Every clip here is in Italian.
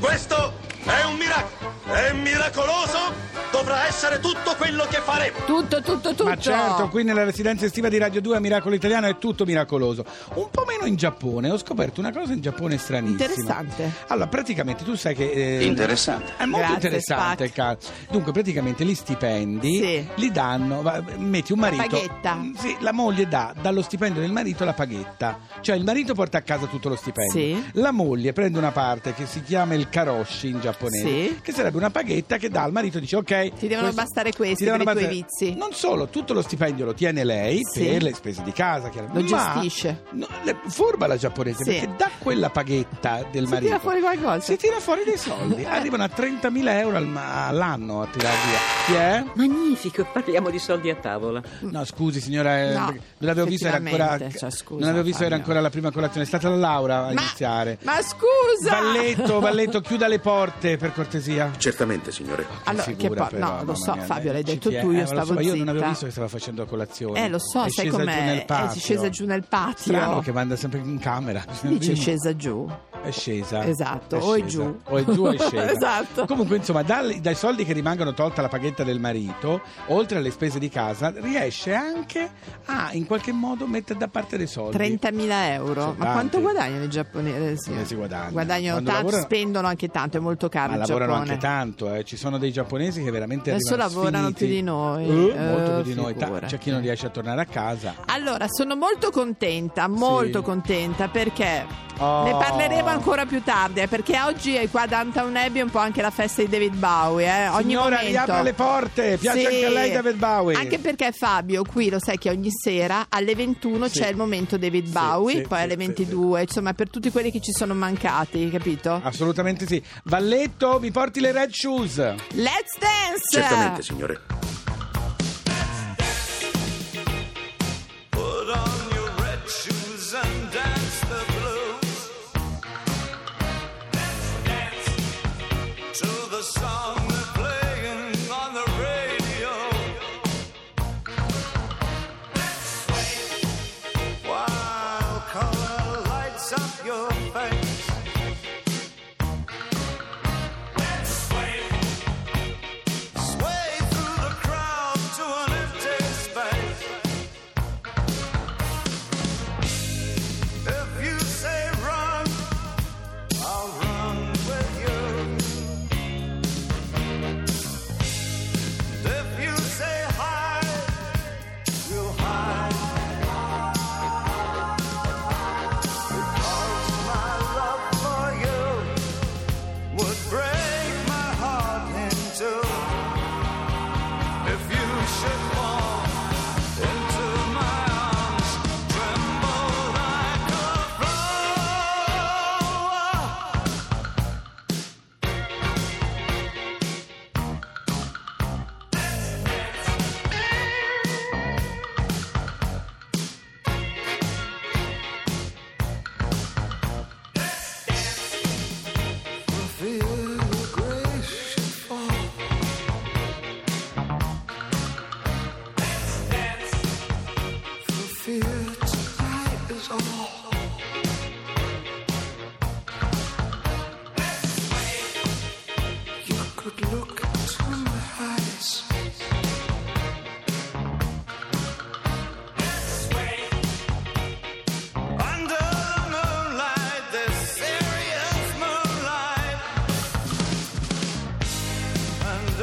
Questo è un miracolo. È miracoloso. Dovrà essere tutto quello che faremo. Tutto, tutto, tutto. Ma certo, qui nella residenza estiva di Radio 2 a Miracolo Italiano è tutto miracoloso. Un po' meno in Giappone, ho scoperto una cosa in Giappone stranissima. Interessante. Allora, praticamente tu sai che... eh, Interessante. È molto Grazie, interessante il caso. Dunque, praticamente gli stipendi Sì. li danno, va- metti un marito. paghetta. Mm, Sì, la moglie dà dallo stipendio del marito la paghetta. Cioè il marito porta a casa tutto lo stipendio. Sì. La moglie prende una parte che si chiama il karoshi in giapponese, Sì. che sarebbe una paghetta che dà al marito dice ok. Ti devono bastare questi per i tuoi vizi. Non solo, tutto lo stipendio lo tiene lei Sì. per le spese di casa, chiaramente. Lo Ma- gestisce. No, le- furba la giapponese Sì. perché da quella paghetta del Si marito tira fuori qualcosa. si tira fuori dei soldi. Arrivano a 30.000 euro al ma- all'anno a tirare via. Chi è? Magnifico, parliamo di soldi a tavola. No, scusi signora, eh, No, perché non avevo visto, era ancora, effettivamente, cioè, scusa, non avevo visto, era Fabio. ancora la prima colazione. È stata la Laura a Ma, iniziare. ma scusa! Valletto, Valletto, chiuda le porte per cortesia. Certamente, signore. Allora, che figura, poi- però, no, lo so, mia, Fabio, l'hai detto tu, io Eh, ma lo stavo so, Io non avevo visto che stava facendo colazione. Eh, lo so, È sai com'è? Eh, è scesa giù nel patio. Strano che manda sempre in camera. Dice scesa giù. È scesa. Esatto, o è giù. O è giù o è scesa. Esatto. Comunque, insomma, dal- dai soldi che rimangono tolta la paghetta del marito, oltre alle spese di casa, riesce anche a in qualche modo mettere da parte dei soldi. 30.000 euro. Sono Ma tanti. quanto guadagnano i giapponesi? Eh, si guadagnano. Guadagnano Quando tanto, lavorano- spendono anche tanto, è molto caro Ma lavorano Giappone. anche tanto, eh. ci sono dei giapponesi che veramente Adesso lavorano sfiniti. più di noi. Eh, molto più di noi. Ta-. C'è chi non riesce a tornare a casa. Allora, sono molto contenta, molto contenta perché Oh. ne parleremo ancora più tardi, eh, perché oggi è qua Downtown Abbey un po' anche la festa di David Bowie, eh, ogni Signora, momento. riapra le porte, piace Sì. anche a lei David Bowie. Anche perché Fabio, qui lo sai che ogni sera alle 21 Sì. c'è il momento David Bowie, sì, poi sì, alle sì, 22, insomma per tutti quelli che ci sono mancati, capito? Assolutamente sì. Valletto, mi porti le red shoes. Let's dance! Certamente, signore.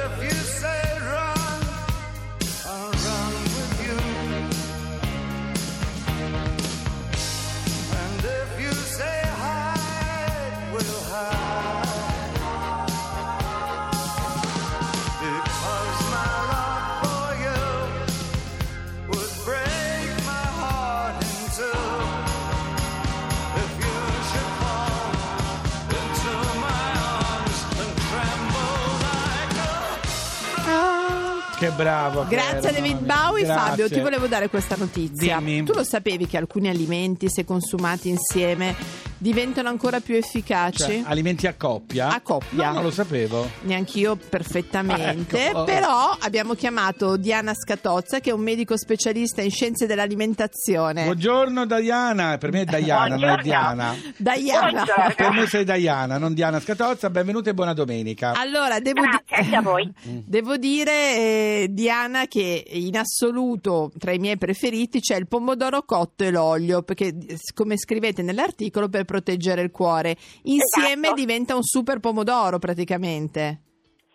perfume. Che bravo. Grazie a David. Bowie, Grazie. Fabio, ti volevo dare questa notizia. Dimmi. Tu lo sapevi che alcuni alimenti, se consumati insieme, diventano ancora più efficaci? Cioè, alimenti a coppia? A coppia. No, non lo sapevo. Neanch'io perfettamente, Ah, ecco. però abbiamo chiamato Diana Scatozza che è un medico specialista in scienze dell'alimentazione. Buongiorno Diana, per me è Diana, non è Diana. Diana. Per me sei Diana, non Diana Scatozza, benvenuta e buona domenica. Allora, devo, di- voi. devo dire, eh, Diana, che in assoluto tra i miei preferiti c'è il pomodoro cotto e l'olio, perché eh, come scrivete nell'articolo, per proteggere il cuore. Insieme Esatto. diventa un super pomodoro praticamente.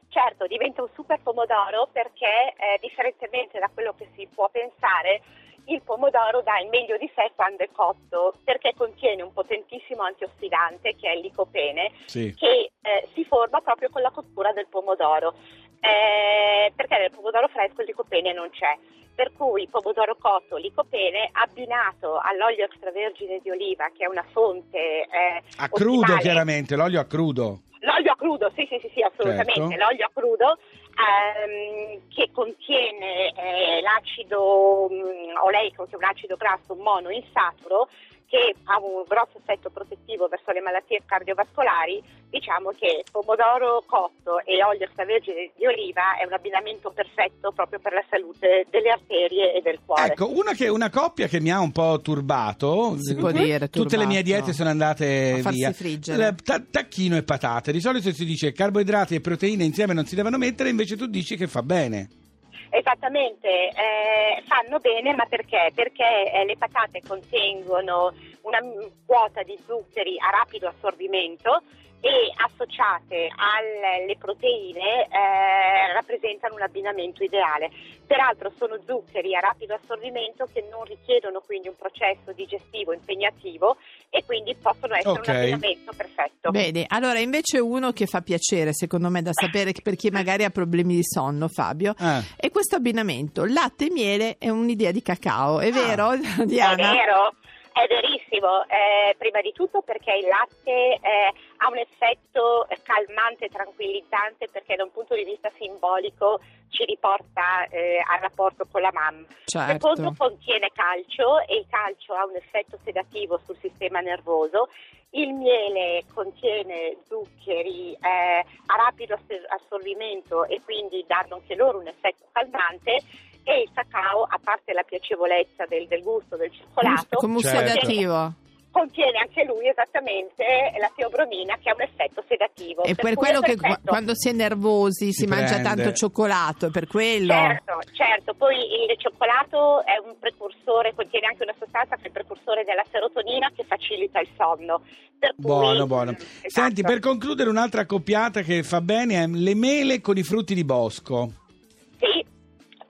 Certo, diventa un super pomodoro perché, eh, differentemente da quello che si può pensare, il pomodoro dà il meglio di sé quando è cotto, perché contiene un potentissimo antiossidante che è il licopene, Sì. che eh, si forma proprio con la cottura del pomodoro. Eh, perché nel pomodoro fresco il licopene non c'è. Per cui pomodoro cotto, licopene, abbinato all'olio extravergine di oliva, che è una fonte eh, A crudo ottimale. chiaramente, l'olio a crudo. L'olio a crudo, sì, sì, sì, sì, assolutamente. Certo. L'olio a crudo ehm, che contiene eh, l'acido mh, oleico, che è un acido grasso monoinsaturo, che ha un grosso effetto protettivo verso le malattie cardiovascolari, diciamo che pomodoro cotto e olio extravergine di oliva è un abbinamento perfetto proprio per la salute delle arterie e del cuore. Ecco, una, che, una coppia che mi ha un po' turbato. Si può dire, Tutte le mie diete sono andate via. friggere. Eh, ta- tacchino e patate. Di solito si dice carboidrati e proteine insieme non si devono mettere, invece tu dici che fa bene. Esattamente, eh, fanno bene, ma perché? Perché eh, le patate contengono una quota di zuccheri a rapido assorbimento e associate alle proteine eh, rappresentano un abbinamento ideale. Peraltro sono zuccheri a rapido assorbimento che non richiedono quindi un processo digestivo impegnativo e quindi possono essere Ok. un abbinamento perfetto. Bene, allora invece uno che fa piacere, secondo me, da sapere per chi magari ha problemi di sonno, Fabio, Ah. è questo abbinamento. Latte e miele è un'idea di cacao, è vero, È Diana? vero, è verissimo. Eh, prima di tutto perché il latte eh, ha un effetto calmante tranquillizzante perché da un punto di vista simbolico ci riporta eh, al rapporto con la mamma. Certo. Secondo contiene calcio e il calcio ha un effetto sedativo sul sistema nervoso. Il miele contiene zuccheri eh, a rapido ass- assorbimento e quindi danno anche loro un effetto calmante e il cacao, a parte la piacevolezza del, del gusto del cioccolato, Come un Certo. sedativo. contiene anche lui esattamente la teobromina che ha un effetto sedativo. E per quello che perfetto. qu- quando si è nervosi si, Si mangia prende. tanto cioccolato, per quello. Certo, certo, poi il cioccolato è un precursore, contiene anche una sostanza che è il precursore della serotonina che facilita il sonno. Per cui- Buono, buono. Esatto. Senti, per concludere un'altra accoppiata che fa bene è le mele con i frutti di bosco.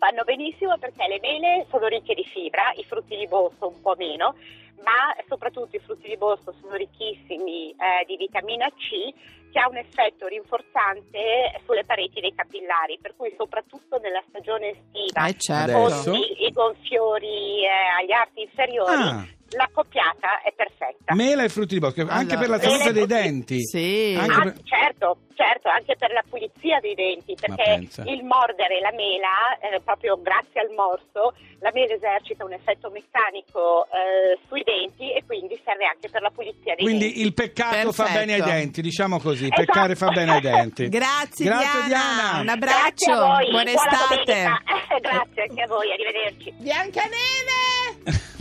Vanno benissimo perché le mele sono ricche di fibra, i frutti di bosco un po' meno, ma soprattutto i frutti di bosco sono ricchissimi eh, di vitamina C che ha un effetto rinforzante sulle pareti dei capillari, per cui soprattutto nella stagione estiva Eh, certo. Con i, i gonfiori eh, agli arti inferiori, Ah. La coppiata è perfetta. Mela e frutti di bosco, anche Allora, per la salute dei denti. Sì. Anche Ah, per- certo, certo, anche per la pulizia dei denti, perché il mordere la mela, eh, proprio grazie al morso, la mela esercita un effetto meccanico eh, sui denti e quindi serve anche per la pulizia dei Quindi denti. il peccato fa Perfetto. bene ai denti, diciamo così, Esatto. peccare fa bene ai denti. Grazie, Grazie Diana. Diana. Un abbraccio. Buona buona estate. domenica. Grazie anche a voi, arrivederci. Biancaneve!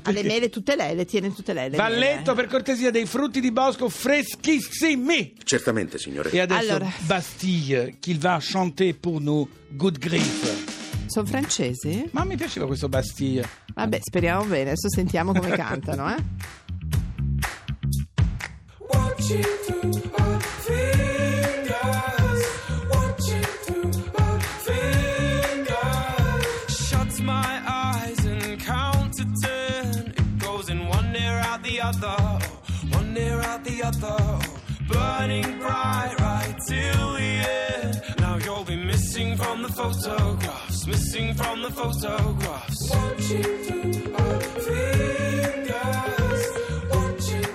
Alle mele tutte lei, le tiene tutte lei. le Valletto mele. per cortesia dei frutti di bosco freschissimi. Certamente, signore. E adesso Allora. Bastille, qu'il va chanter pour nous, Good Grief. Sono francesi? Ma mi piaceva questo Bastille. Vabbè, speriamo bene. Adesso sentiamo come cantano, eh. Watching through out the other. Burning bright right till the end. Now you'll be missing from the photographs, missing from the photographs. Watching through my fingers, watching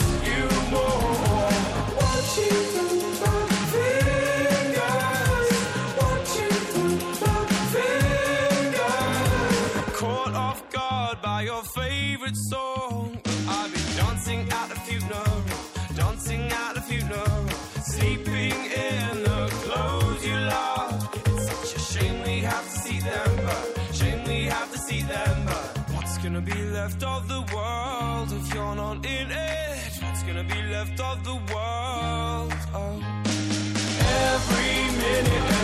gonna be left of the world if you're not in it? What's gonna be left of the world? Oh. Every minute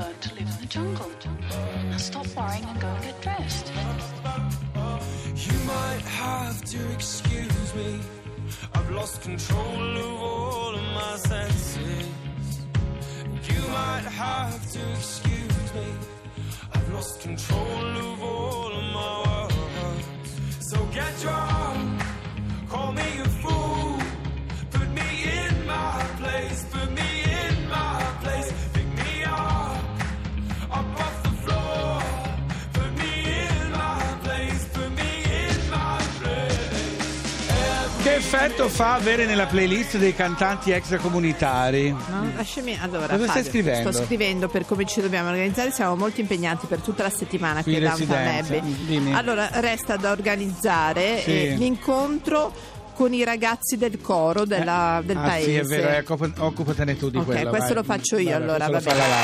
To live in the jungle. Now stop worrying and go and get dressed. You might have to excuse me. I've lost control of all of my senses. You might have to excuse me. I've lost control of all of my. So get drunk, Che effetto fa avere nella playlist dei cantanti extracomunitari? No, lasciami allora. Cosa stai Fabio, scrivendo? Sto scrivendo per come ci dobbiamo organizzare. Siamo molto impegnati per tutta la settimana qui a Downtown residenza. Abbey. Dimmi. Allora, resta da organizzare Sì. eh, l'incontro con i ragazzi del coro della- del ah, paese. sì, è vero, eh, occup- occupatene tu di Ok, quello. questo vai. lo faccio io, Vabbè, allora, va Laura.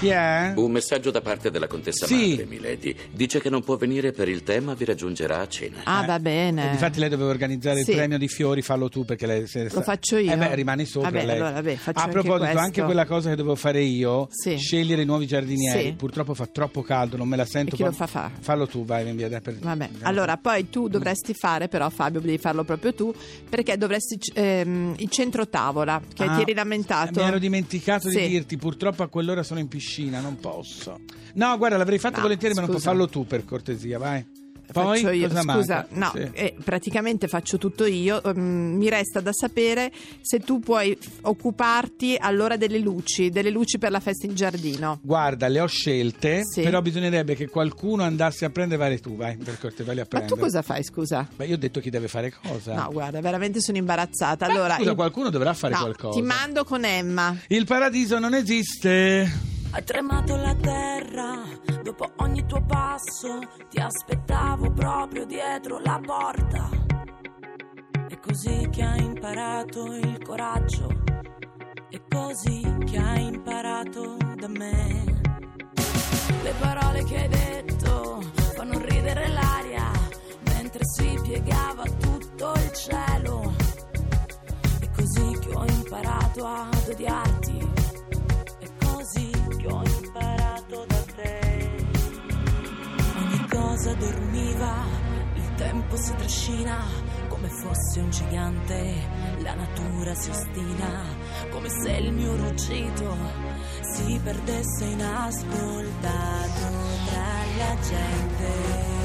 Chi è? Un messaggio da parte della contessa Sì. madre, Milady. Dice che non può venire per il tema, vi raggiungerà a cena. Ah, va Eh, bene. Difatti lei doveva organizzare Sì. il premio di fiori, fallo tu perché lei se- Lo faccio io? Eh beh, rimani sopra Vabbè, lei. allora, vabbè, faccio A anche proposito, questo. anche quella cosa che dovevo fare io, Sì. scegliere i nuovi giardinieri. Sì. Purtroppo fa troppo caldo, non me la sento. E chi lo fa fa? Fallo tu, vai, via. Dai, per- Vabbè, allora poi tu dovresti fare, però Fabio devi farlo proprio tu, perché dovresti ehm, il centro tavola, che Ah, ti eri lamentato. Mi ero dimenticato Sì. di dirti, purtroppo a quell'ora sono in piscina, non posso. No, guarda, l'avrei fatto No, volentieri, ma non puoi scusa. farlo tu per cortesia, vai. Poi Faccio io, scusa, manca? no, Sì. eh, praticamente faccio tutto io. ehm, mi resta da sapere se tu puoi occuparti allora delle luci, delle luci per la festa in giardino. Guarda, le ho scelte, Sì. però bisognerebbe che qualcuno andasse a prendere, vai tu, vai, per cortesia, vai a Ma prendere. tu cosa fai, scusa? Beh, io ho detto chi deve fare cosa. No, guarda, veramente sono imbarazzata. Beh, Allora, scusa, il- qualcuno dovrà fare no, qualcosa. Ti mando con Emma. Il paradiso non esiste. Hai tremato la terra dopo ogni tuo passo, ti aspettavo proprio dietro la porta. È così che hai imparato il coraggio, è così che hai imparato da me. Le parole che hai detto fanno ridere l'aria mentre si piegava tutto il cielo. È così che ho imparato ad odiarti. Cosa dormiva, il tempo si trascina come fosse un gigante. La natura si ostina come se il mio ruggito si perdesse inascoltato tra la gente.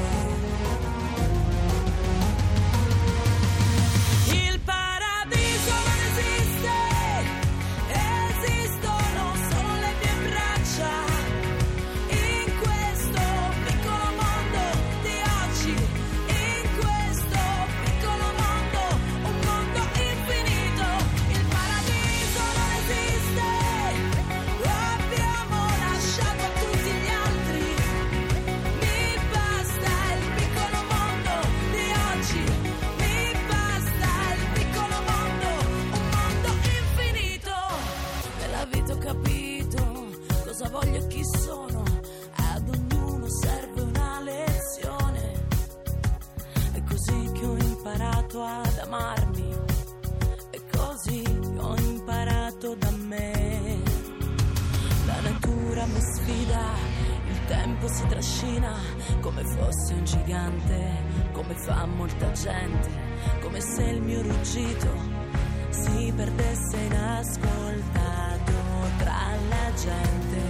imparato ad amarmi e così ho imparato da me. La natura mi sfida, il tempo si trascina come fosse un gigante, come fa molta gente, come se il mio ruggito si perdesse inascoltato tra la gente.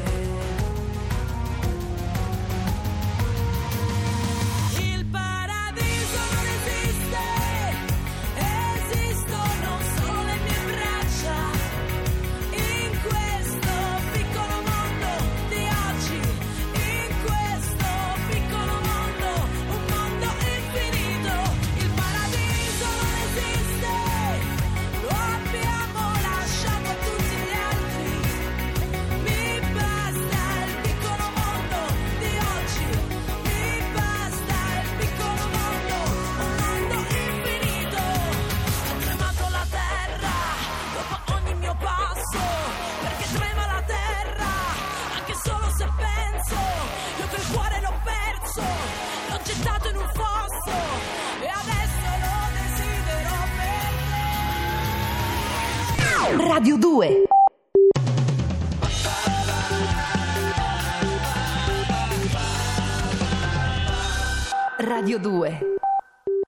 Radio 2